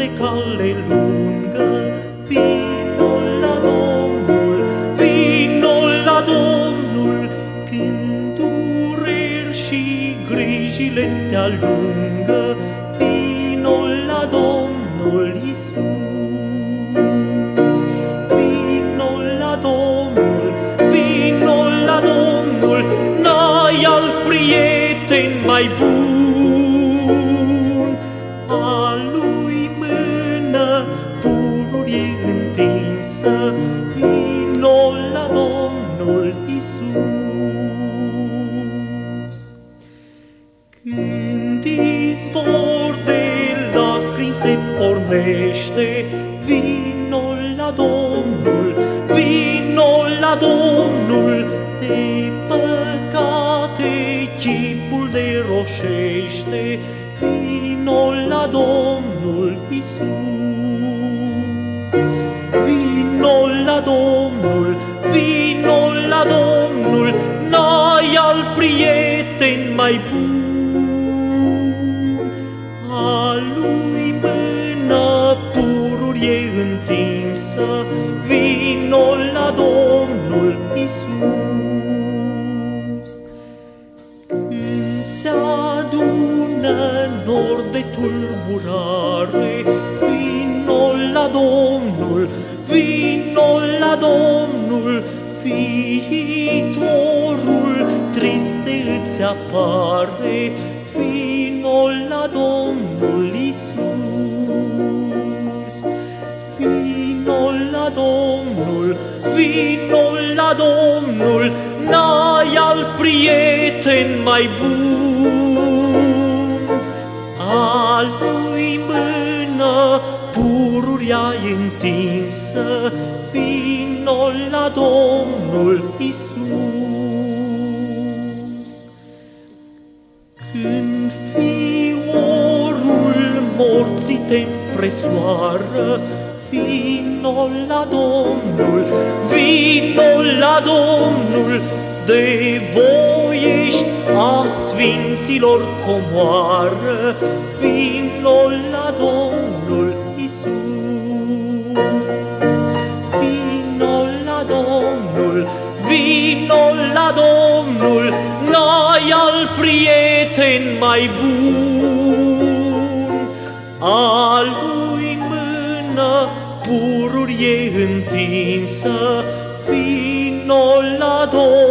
de cale lungă, vino la Domnul, vino la Domnul, când dureri și grijile te alungă, vino la Domnul Isus. Vino la Domnul, vino la Domnul, n-ai alt prieten mai bun. Întinsă, vino la Domnul Isus. Când izvor de lacrimi se pornește, vino la Domnul, vino la Domnul, de păcate chipul de roșește, vino la Domnul Isus. Prieten mai bun. A lui mână pururie întinsă, vino la Domnul Isus. Când se adună nor de tulburare, vino la Domnul, vino la Domnul, viitorul triste îți apare, vino la Domnul Isus. Vino la Domnul, vino la Domnul, n-ai alt prieten mai bun. A lui mână pururia întinsă, vino la Domnul Isus. Morții te împresoară, vino la Domnul, vino la Domnul, de voiești a sfinților comoară, vino la Domnul Isus. Vino la Domnul, vino la Domnul, n-ai alt prieten mai bun. A lui mână pururie întinsă, vino la Domnul Isus.